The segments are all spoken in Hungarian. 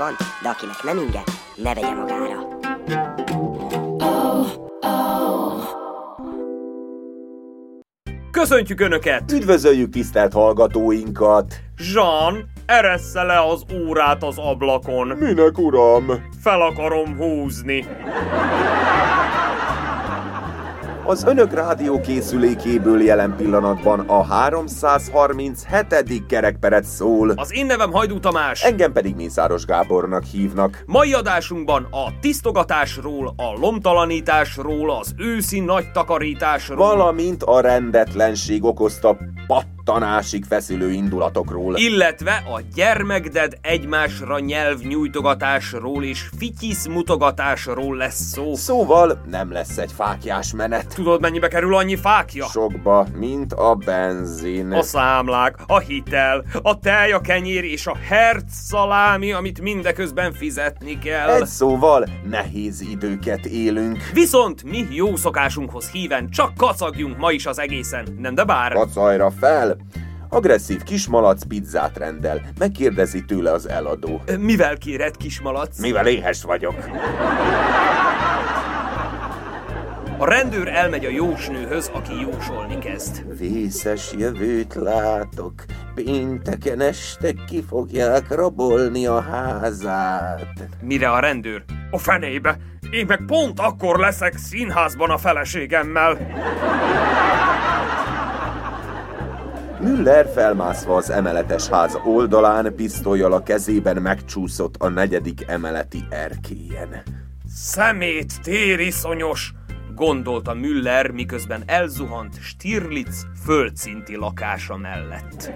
van, de akinek nem inge, ne vegye magára. Köszöntjük Önöket! Üdvözöljük tisztelt hallgatóinkat! Jean, eressze le az órát az ablakon. Minek uram? Fel akarom húzni. Az önök rádió készülékéből jelen pillanatban a 337. kerekperec szól. Az én nevem Hajdú Tamás. Engem pedig Mészáros Gábornak hívnak. Mai adásunkban a tisztogatásról, a lomtalanításról, az őszi nagy takarításról, Valamint a rendetlenség okozta pattanásig feszülő indulatokról. illetve a gyermekded egymásra nyelvnyújtogatásról és fityisz mutogatásról lesz szó. Szóval nem lesz egy fákjás menet. Tudod, mennyibe kerül annyi fákja? Sokba, mint a benzin. A számlák, a hitel, a tej, a kenyér és a herc szalámi, amit mindeközben fizetni kell. Egy szóval nehéz időket élünk. Viszont mi jó szokásunkhoz híven csak kacagjunk ma is az egészen, nem de bár? Kacajra fel! Agresszív kismalac pizzát rendel. Megkérdezi tőle az eladó. Mivel kéred, kismalac? Mivel éhes vagyok? A rendőr elmegy a jósnőhöz, aki jósolni kezd. Vészes jövőt látok, pénteken este ki fogják rabolni a házát. Mire a rendőr? A fenébe! Én meg pont akkor leszek színházban a feleségemmel. Müller felmászva az emeletes ház oldalán, pisztolyjal a kezében megcsúszott a negyedik emeleti erkélyen. Szemét tériszonyos! gondolta Müller, miközben elzuhant Stirlitz földszinti lakása mellett.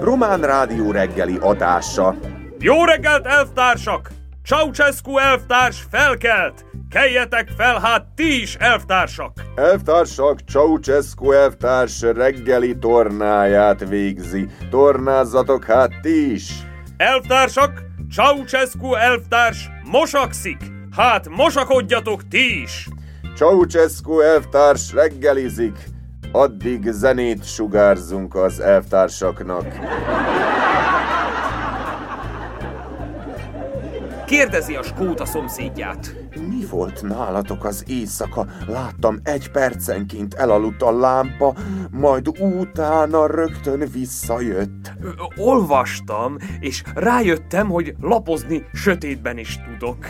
Román rádió reggeli adása. Jó reggelt, elvtársak! Ceausescu elvtárs felkelt! Keljetek fel, hát ti is, elvtársak! Elvtársak, Ceausescu elvtárs reggeli tornáját végzi. Tornázzatok hát ti is! Elvtársak, Ceausescu elvtárs mosakszik! Hát mosakodjatok ti is! Ceausescu elvtárs reggelizik. Addig zenét sugárzunk az elvtársaknak. Kérdezi a skót a szomszédját. Mi volt nálatok az éjszaka? Láttam egy percenként elaludt a lámpa, majd utána rögtön visszajött. Olvastam, és rájöttem, hogy lapozni sötétben is tudok.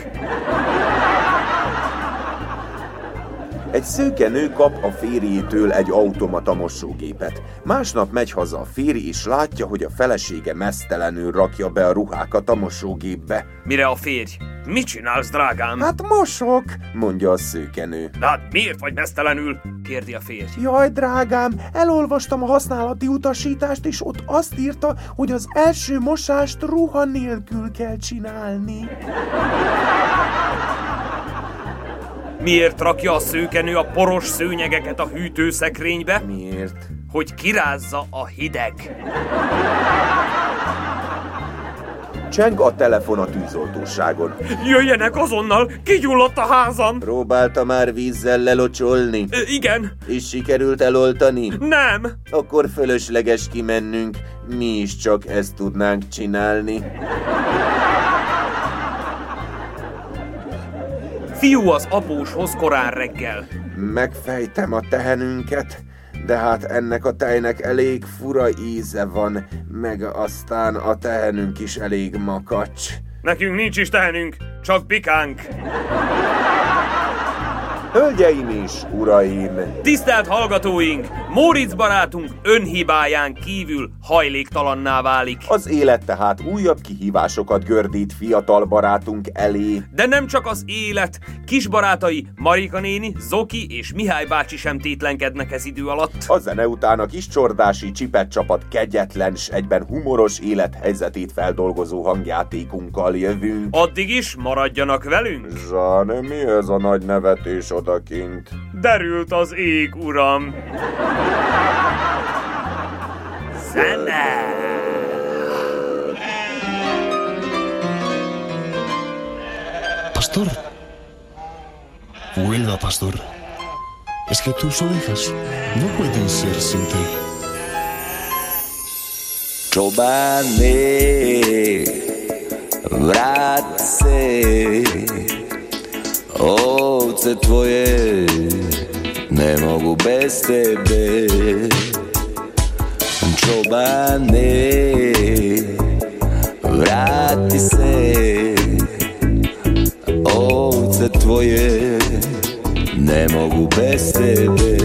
Egy szőke nő kap a férjétől egy automata mosógépet. Másnap megy haza a férj, és látja, hogy a felesége mesztelenül rakja be a ruhákat a mosógépbe. Mire a férj? Mit csinálsz, drágám? Hát mosok, mondja a szőkenő. De hát miért vagy mesztelenül? kérdi a férj. Jaj, drágám, elolvastam a használati utasítást, és ott azt írta, hogy az első mosást ruha nélkül kell csinálni. Miért rakja a szőkenő a poros szőnyegeket a hűtőszekrénybe? Miért? Hogy kirázza a hideg. Cseng a telefon a tűzoltóságon. Jöjjenek azonnal, kigyulladt a házam! Próbálta már vízzel lelocsolni, Ö, igen, és sikerült eloltani? nem. Akkor fölösleges kimennünk, mi is csak ezt tudnánk csinálni. Fiú az apóshoz korán reggel. Megfejtem a tehenünket, de hát ennek a tejnek elég fura íze van, meg aztán a tehenünk is elég makacs. Nekünk nincs is tehenünk, csak pikánk. Hölgyeim és uraim! Tisztelt hallgatóink! Móricz barátunk önhibáján kívül hajléktalanná válik. Az élet tehát újabb kihívásokat gördít fiatal barátunk elé. De nem csak az élet, kis barátai Marika néni, Zoki és Mihály bácsi sem tétlenkednek ez idő alatt. A zene után a kis csordási csipet csapat kegyetlen, s egyben humoros élethelyzetét feldolgozó hangjátékunkkal jövünk. Addig is maradjanak velünk. Zsán, mi ez a nagy nevetés odakint? Derült az ég, uram. Zene! Pastor. Vuelva, pastor. Es que tus ovejas no pueden ser sin ti. Čobane, vrat se, ovce tvoje ne mogu bez tebe. Čobane, vrati se, ovce tvoje ne mogu bez tebe.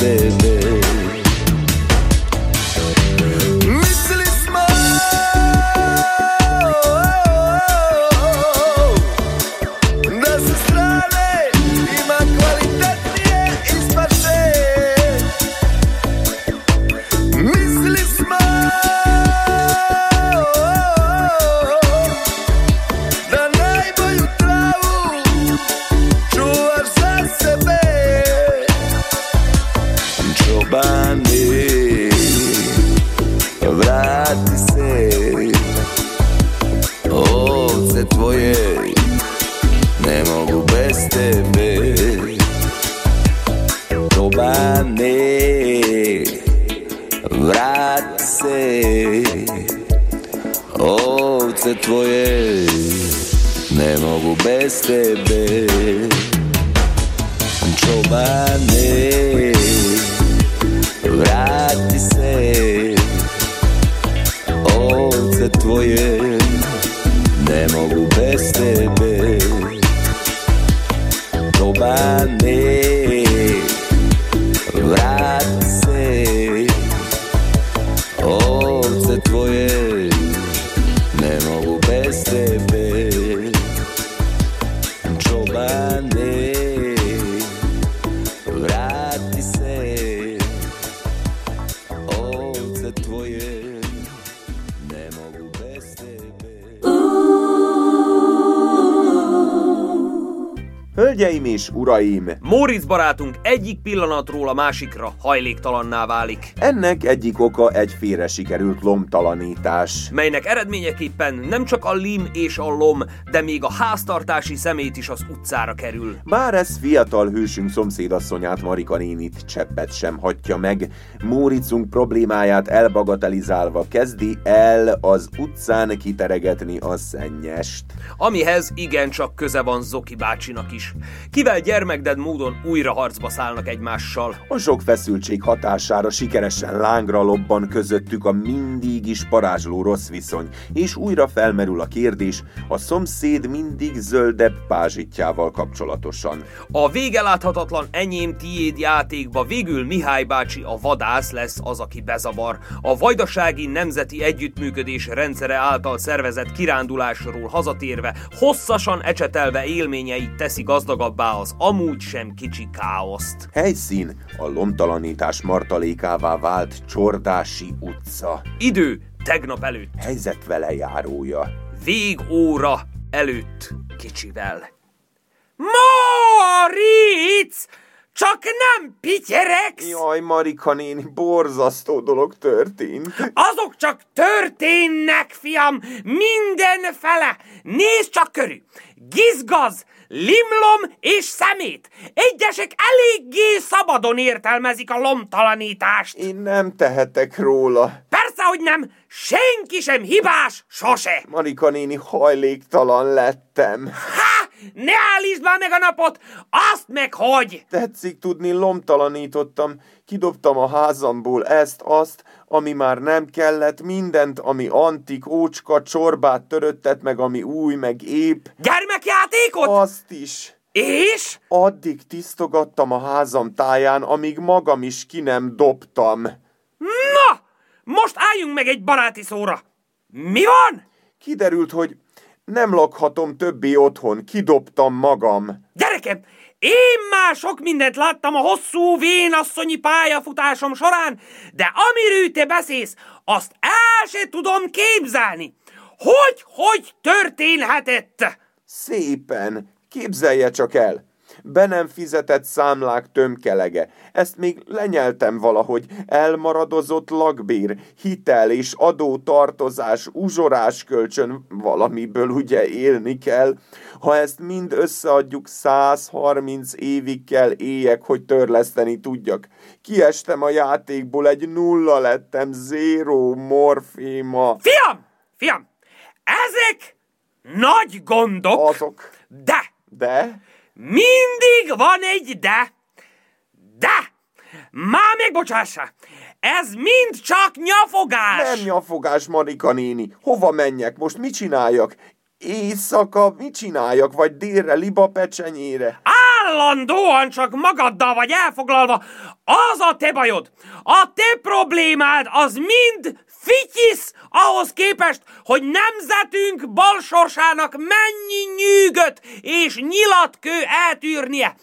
Baby. My name. És uraim, Móricz barátunk egyik pillanatról a másikra hajléktalanná válik, ennek egyik oka egy félre sikerült lomtalanítás. melynek eredményeképpen nem csak a lim és a lom, de még a háztartási szemét is az utcára kerül. Bár ez fiatal hősünk szomszédasszonyát Marika nénit cseppet sem hagyja meg, Móricunk problémáját elbagatelizálva kezdi el az utcán kiteregetni a szennyest. Amihez igencsak köze van Zoki bácsinak is. kivel gyermekded módon újra harcba szállnak egymással. A sok feszültség hatására sikeresen lángra lobban közöttük a mindig is parázsló rossz viszony, és újra felmerül a kérdés a szomszéd mindig zöldebb pázsitjával kapcsolatosan. A végeláthatatlan enyém tiéd játékba végül Mihály bácsi a vadász lesz az, aki bezavar. A vajdasági nemzeti együttműködés rendszere által szervezett kirándulásról hazatérve, hosszasan ecsetelve élményeit teszi gazdagabbá az amúgy sem kicsi káoszt. Helyszín a lomtalanítás martalékává vált Csordási utca. Idő tegnap előtt, Helyzet vele járója. végóra előtt kicsivel. Moritz! Csak nem pityeregsz! Jaj, Marika néni, borzasztó dolog történt. Azok csak történnek, fiam, mindenfele. Nézd csak körül. Gizgaz, limlom és szemét. Egyesek eléggé szabadon értelmezik a lomtalanítást. Én nem tehetek róla. Persze, hogy nem. Senki sem hibás, sose. Marika néni, hajléktalan lettem. Ha! Ne állítsd már meg a napot! Azt meg hogy! Tetszik tudni, lomtalanítottam. Kidobtam a házamból ezt, azt, ami már nem kellett, mindent, ami antik, ócska, csorbát töröttet, meg ami új, meg épp. Gyermekjátékot? Azt is. És? Addig tisztogattam a házam táján, amíg magam is ki nem dobtam. Most álljunk meg egy baráti szóra. Mi van? Kiderült, hogy nem lakhatom többé otthon, kidobtam magam. Gyerekem, én már sok mindent láttam a hosszú vénasszonyi pályafutásom során, de amiről te beszélsz, azt el se tudom képzelni. Hogy, hogy történhetett? Szépen, képzelje csak el. Be nem fizetett számlák tömkelege. Ezt még lenyeltem valahogy. Elmaradozott lakbér, hitel és adótartozás, uzsorás kölcsön, valamiből ugye élni kell. Ha ezt mind összeadjuk, 130 évig kell éjek, hogy törleszteni tudjak. Kiestem a játékból, egy nulla lettem, zéró morféma. Fiam, fiam, ezek nagy gondok, Azok. de De? Mindig van egy de. De! Már megbocsássa! Ez mind csak nyafogás! Nem nyafogás, Marika néni. Hova menjek? Most mit csináljak? Éjszaka mit csináljak? Vagy délre, liba pecsenyére? Állandóan csak magaddal vagy elfoglalva. Az a te bajod. A te problémád az mind fityisz ahhoz képest, hogy nemzetünk balsorsának mennyi nyűgöt és nyilatkő eltűrnie.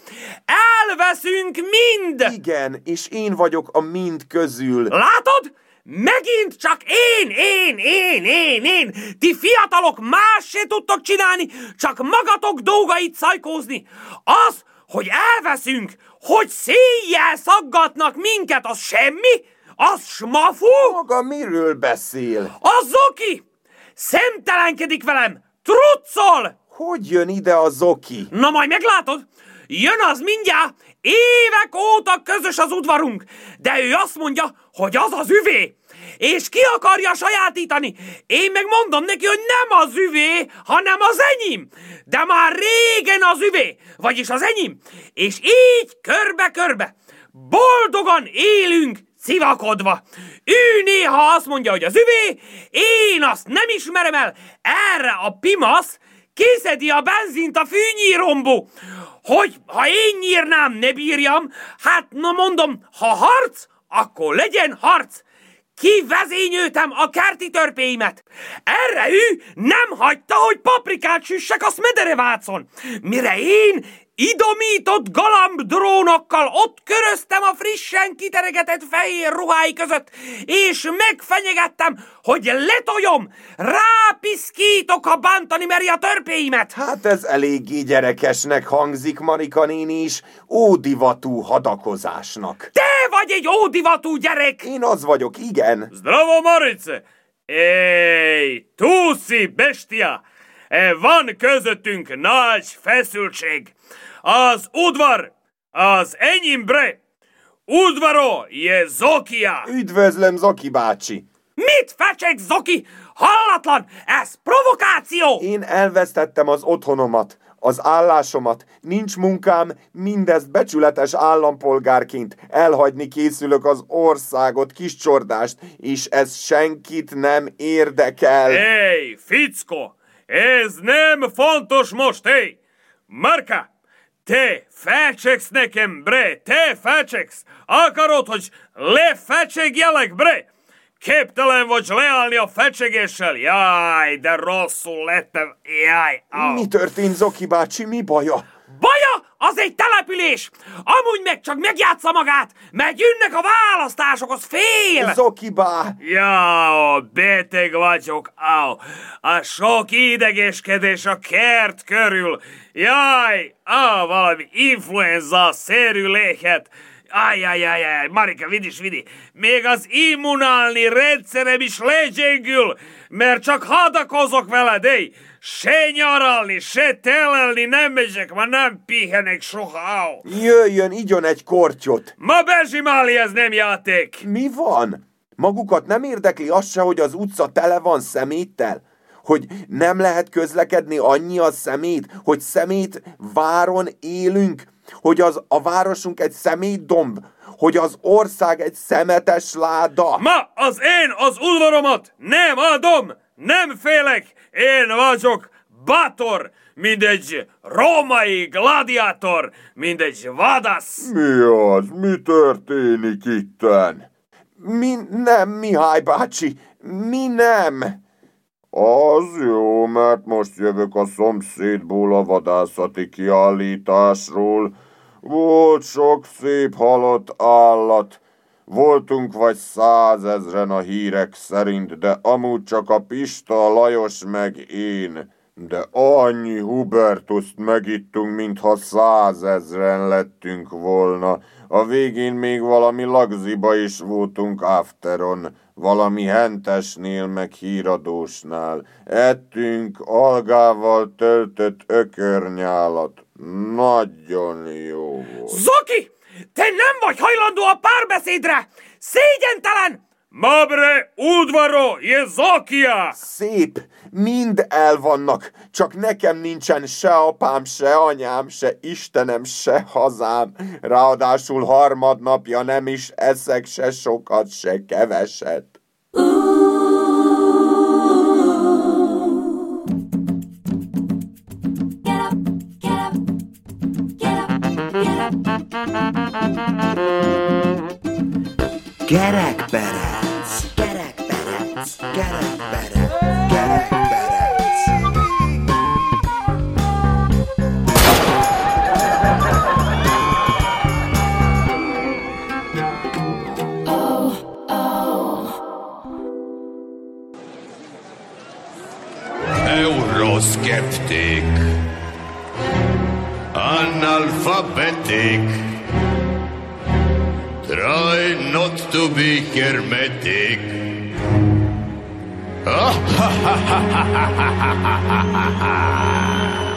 Elveszünk mind! Igen, és én vagyok a mind közül. Látod? Megint csak én, én, én, én, én. Ti fiatalok más se tudtok csinálni, csak magatok dolgait szajkózni. Az, hogy elveszünk, hogy széjjel szaggatnak minket, az semmi? Az smafú? Maga miről beszél? Az zoki! Szemtelenkedik velem! Truccol! Hogy jön ide a zoki? Na majd meglátod, jön az mindjárt, évek óta közös az udvarunk, de ő azt mondja, hogy az az üvé, és ki akarja sajátítani. Én meg mondom neki, hogy nem az üvé, hanem az enyém. De már régen az üvé, vagyis az enyém. És így körbe-körbe, boldogan élünk, szivakodva. Ő néha azt mondja, hogy az üvé, én azt nem ismerem el. Erre a pimasz kiszedi a benzint a fűnyírombó. Hogy ha én nyírnám, ne bírjam, hát na mondom, ha harc, akkor legyen harc. Kivezényültem a kerti törpéimet. Erre ő nem hagyta, hogy paprikát süssek a Smederevácon. Mire én idomított galamb drónokkal ott köröztem a frissen kiteregetett fehér ruhái között, és megfenyegettem, hogy letoljom, rápiszkítok, ha bántani meri a törpéimet. Hát ez eléggé gyerekesnek hangzik, Marika néni is, ódivatú hadakozásnak. Te vagy egy ódivatú gyerek! Én az vagyok, igen. Zdravo, Marice! Ej, túszi, bestia! E, Van közöttünk nagy feszültség. Az udvar, az enyémbre, udvaro je Zokia. Üdvözlöm, Zoki bácsi. Mit fecseg, Zoki? Hallatlan! Ez provokáció! Én elvesztettem az otthonomat. az állásomat, nincs munkám, mindezt becsületes állampolgárként elhagyni készülök az országot, kis csordást, és ez senkit nem érdekel. Hey, fickó! Ez nem fontos most, hey! Marka! Te felcseksz nekem, bre! Te felcseksz! Akarod, hogy lefecsegjelek, bre? Képtelen vagy leállni a fecsegéssel? Jaj, de rosszul lettem. Jaj, au. Mi történt, Zoki bácsi, mi baja? Baja, az egy település! Amúgy meg csak megjátsza magát, mert jönnek a választások, az fél! Zoki bá! Ja, beteg vagyok, au. A sok idegeskedés a kert körül. Jaj, á, valami influenza-szerű lehet. Ajajajaj, Marika, vidd is, vidi. Még az immunálni rendszerem is legyengül, mert csak hadakozok veled, ej. Se nyaralni, se telelni nem megyek, ma nem pihenek soha, au. Jöjjön, igyon egy kortyot! Ma bezsimáli, ez nem játék. Mi van? Magukat nem érdekli az se, hogy az utca tele van szeméttel? Hogy nem lehet közlekedni annyi a szemét, hogy szemét váron élünk, hogy az a városunk egy szemétdomb, hogy az ország egy szemetes láda. Ma az én az udvaromat nem adom, nem félek, én vagyok bátor, mint egy római gladiátor, mint egy vadász. Mi az? Mi történik itten? Mi nem, Mihály bácsi, mi nem? Az jó, mert most jövök a szomszédból a vadászati kiállításról. Volt sok szép halott állat. Voltunk vagy százezren a hírek szerint, de amúgy csak a Pista, Lajos meg én. De annyi Hubertuszt megittunk, mintha százezren lettünk volna. A végén még valami lagziba is voltunk afteron, valami hentesnél meg híradósnál. Ettünk algával töltött ökörnyálat. Nagyon jó volt. Zoki, te nem vagy hajlandó a párbeszédre! Szégyentelen! Mabre udvaro je Zokia! Szép, mind el vannak, csak nekem nincsen se apám, se anyám, se Istenem, se hazám. Ráadásul harmadnapja nem is eszek se sokat, se keveset. Gerekperec, Skeptic, analphabetic, try not to be hermetic. Oh, ha ha ha ha ha ha ha ha ha!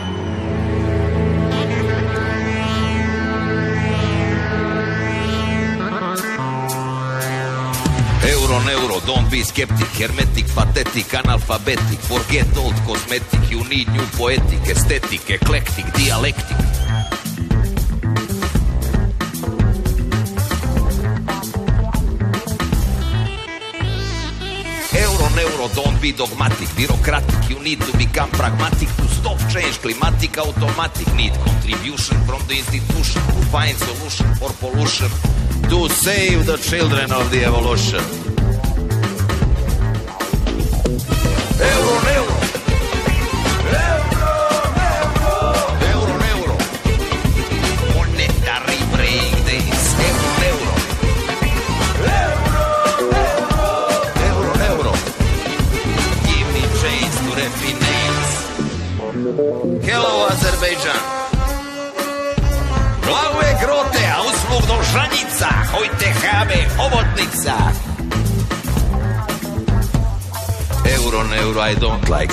Euro, neuro, don't be skeptic, hermetic, pathetic, analphabetic, forget old cosmetic, you need new poetic, aesthetic, eclectic, dialectic. Euro, neuro, don't be dogmatic, bureaucratic, you need to become pragmatic to stop change, climatic, automatic, need contribution from the institution to find solution for pollution, to save the children of the evolution.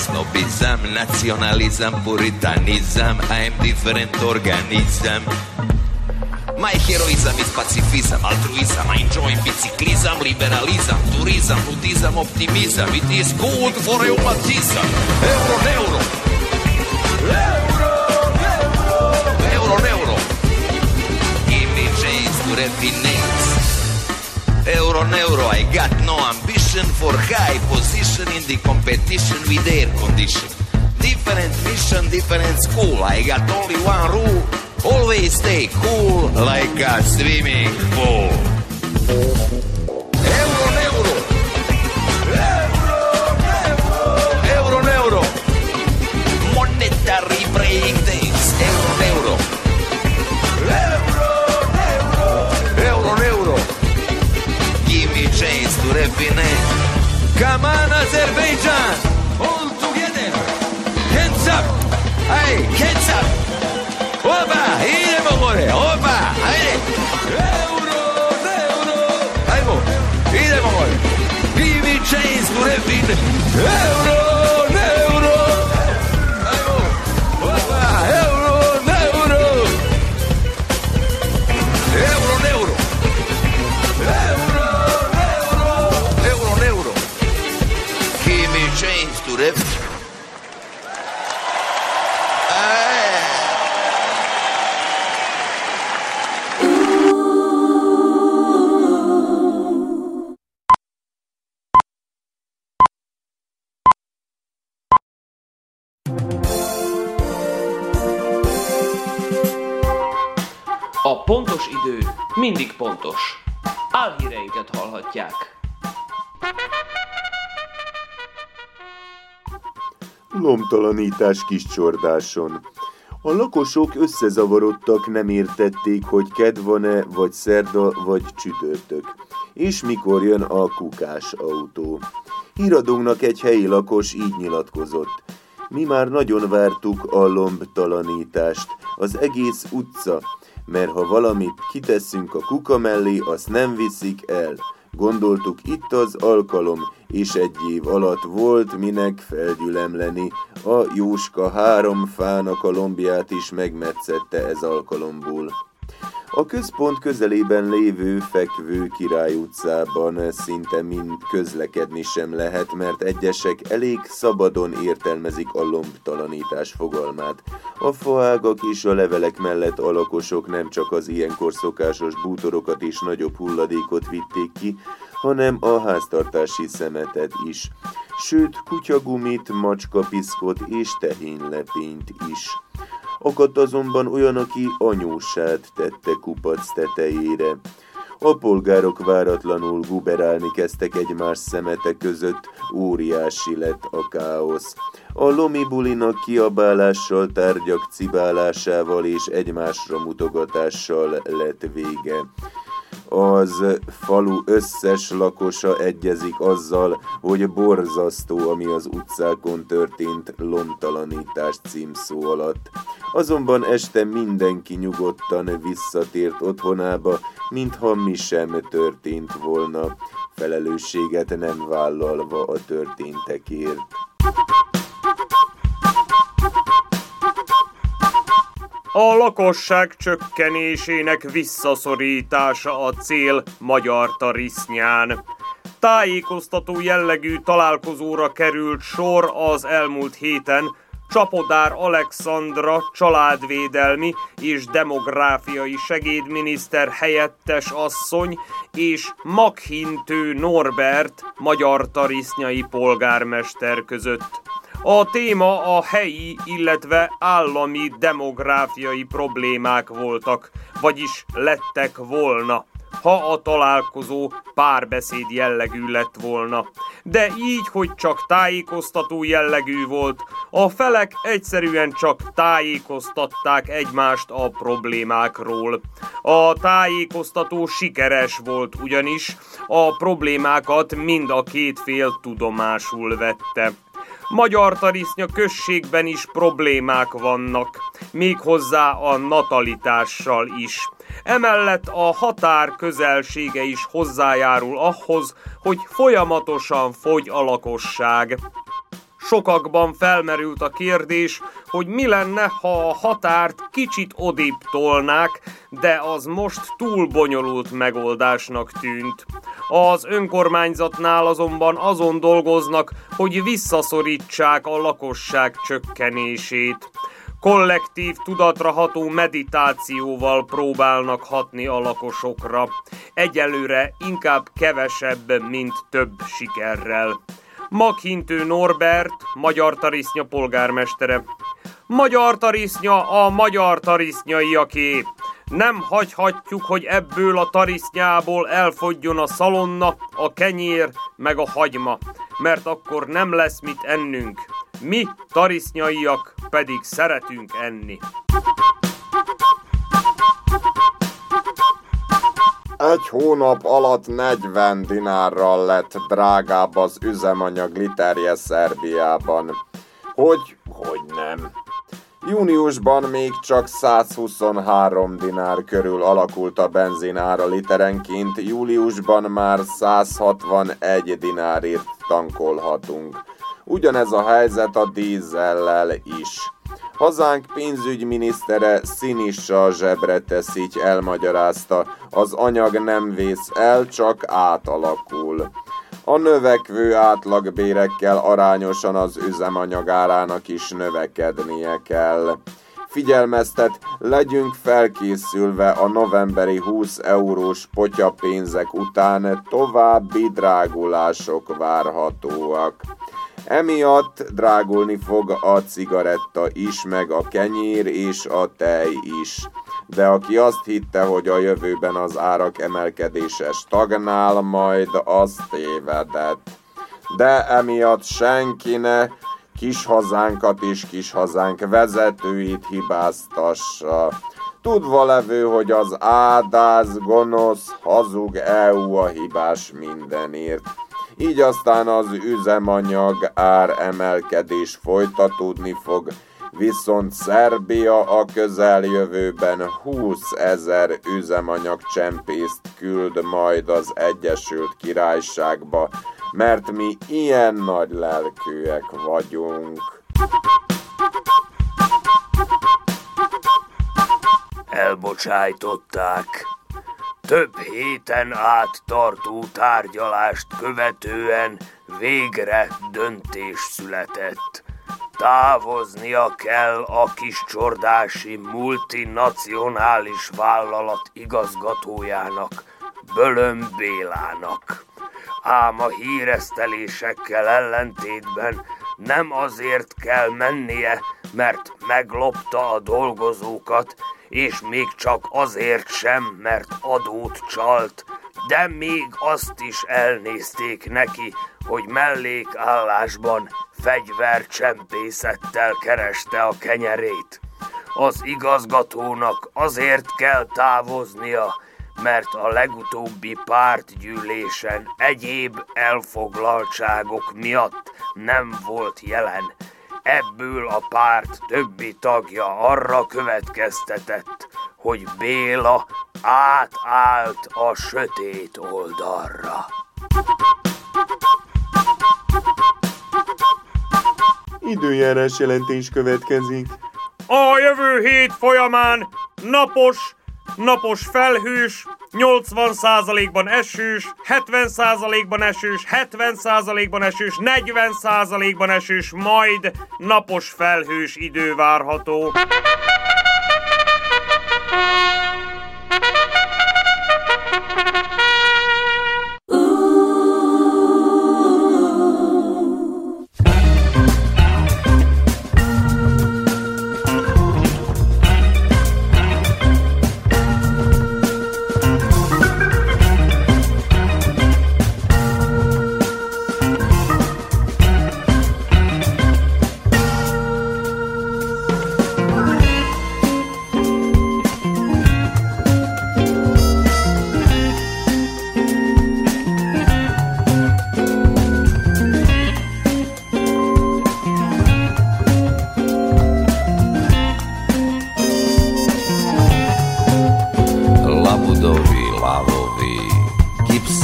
snobism, naționalism, puritanism. I am different organism. Mai heroizam, is pacifism, altruism. I enjoy biciclism, liberalism, turism, budism, optimism. It is good for reumatism Euro, euro, Euro, euro. Euro, euro! neuro. Image is to refinate. Euro euro, I got no ambition for high position in the competition with air condition. Different mission, different school. I got only one rule. Always stay cool like a swimming pool. Euro euro. Euro euro. Breakdance. Euro Come on, Azerbaijan. All together. Hands up. Hey, hands up. Opa, idemo gore. Opa, ajde. Euro, euro. Ajmo, idemo gore. Give me chance to. Euro, euro. Mindig pontos. Álhíreinket hallhatják. Lomtalanítás kis csordáson. A lakosok összezavarodtak, nem értették, hogy ked van-e, vagy szerda, vagy csütörtök. És mikor jön a kukás autó. Híradónknak egy helyi lakos így nyilatkozott. Mi már nagyon vártuk a lombtalanítást, az egész utca, mert ha valamit kiteszünk a kuka mellé, azt nem viszik el. Gondoltuk itt az alkalom, és egy év alatt volt minek felgyülemleni. A Jóska három fának a lombját is megmetszette ez alkalomból. A központ közelében lévő fekvő Király utcában szinte mind közlekedni sem lehet, mert egyesek elég szabadon értelmezik a lombtalanítás fogalmát. A faágak és a levelek mellett a lakosok nem csak az ilyenkor szokásos bútorokat és nagyobb hulladékot vitték ki, hanem a háztartási szemetet is. Sőt, kutyagumit, macskapiszkot és tehénylepényt is. Akadt azonban olyan, aki anyósát tette kupac tetejére. A polgárok váratlanul guberálni kezdtek egymás szemete között, óriási lett a káosz. A lomi bulinak kiabálással, tárgyak cibálásával és egymásra mutogatással lett vége az falu összes lakosa egyezik azzal, hogy borzasztó, ami az utcákon történt lomtalanítás címszó alatt. Azonban este mindenki nyugodtan visszatért otthonába, mintha mi sem történt volna, felelősséget nem vállalva a történtekért. A lakosság csökkenésének visszaszorítása a cél Magyar Tarisznyán. Tájékoztató jellegű találkozóra került sor az elmúlt héten Csapodár Alexandra családvédelmi és demográfiai segédminiszter helyettes asszony és Maghintő Norbert magyar tarisznyai polgármester között. A téma a helyi, illetve állami demográfiai problémák voltak, vagyis lettek volna, ha a találkozó párbeszéd jellegű lett volna. De így, hogy csak tájékoztató jellegű volt, a felek egyszerűen csak tájékoztatták egymást a problémákról. A tájékoztató sikeres volt ugyanis, a problémákat mind a két fél tudomásul vette. Magyar Tarisznya községben is problémák vannak, méghozzá a natalitással is. Emellett a határ közelsége is hozzájárul ahhoz, hogy folyamatosan fogy a lakosság. Sokakban felmerült a kérdés, hogy mi lenne, ha a határt kicsit odébb tolnák, de az most túl bonyolult megoldásnak tűnt. Az önkormányzatnál azonban azon dolgoznak, hogy visszaszorítsák a lakosság csökkenését. kollektív tudatra ható meditációval próbálnak hatni a lakosokra. Egyelőre inkább kevesebb, mint több sikerrel. Maghintő Norbert, magyar tarisznya polgármestere. Magyar tarisznya a magyar tarisznyaiaké. Nem hagyhatjuk, hogy ebből a tarisznyából elfogjon a szalonna, a kenyér, meg a hagyma, mert akkor nem lesz mit ennünk. Mi, tarisznyaiak, pedig szeretünk enni. Egy hónap alatt 40 dinárral lett drágább az üzemanyag literje Szerbiában. Hogy, hogy nem. Júniusban még csak 123 dinár körül alakult a benzin ára literenként, júliusban már 161 dinárért tankolhatunk. Ugyanez a helyzet a dízellel is. Hazánk pénzügyminisztere Sinisa zsebre így elmagyarázta, az anyag nem vész el, csak átalakul. A növekvő átlagbérekkel arányosan az üzemanyagárának is növekednie kell. Figyelmeztet, legyünk felkészülve a novemberi 20 eurós potyapénzek után további drágulások várhatóak. Emiatt drágulni fog a cigaretta is, meg a kenyér és a tej is. De aki azt hitte, hogy a jövőben az árak emelkedése stagnál, majd az tévedett. De emiatt senki ne kis hazánkat és kis hazánk vezetőit hibáztassa. Tudva levő, hogy az ádáz, gonosz, hazug EU a hibás mindenért így aztán az üzemanyag ár emelkedés folytatódni fog, viszont Szerbia a közeljövőben 20 ezer üzemanyag csempészt küld majd az Egyesült Királyságba, mert mi ilyen nagy lelkűek vagyunk. Elbocsájtották több héten át tartó tárgyalást követően végre döntés született. Távoznia kell a kis csordási multinacionális vállalat igazgatójának, Bölöm Bélának. Ám a híresztelésekkel ellentétben nem azért kell mennie, mert meglopta a dolgozókat, és még csak azért sem, mert adót csalt, de még azt is elnézték neki, hogy mellékállásban fegyvercsempészettel kereste a kenyerét. Az igazgatónak azért kell távoznia, mert a legutóbbi pártgyűlésen egyéb elfoglaltságok miatt nem volt jelen, Ebből a párt többi tagja arra következtetett, hogy Béla átállt a sötét oldalra. Időjárás jelentés következik. A jövő hét folyamán napos, napos felhős, 80%-ban esős, 70%-ban esős, 70%-ban esős, 40%-ban esős, majd napos felhős idő várható.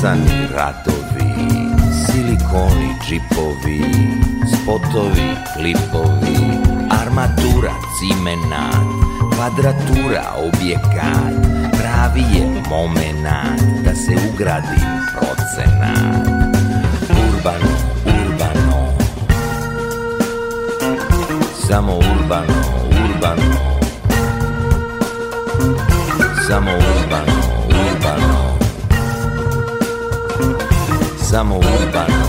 pisani ratovi, silikoni džipovi, spotovi, klipovi, armatura, cimenat, kvadratura, objekat, pravi je momenat da se ugradi procenat. Urbano, urbano, samo urbano, urbano, samo urbano. 咱们五班。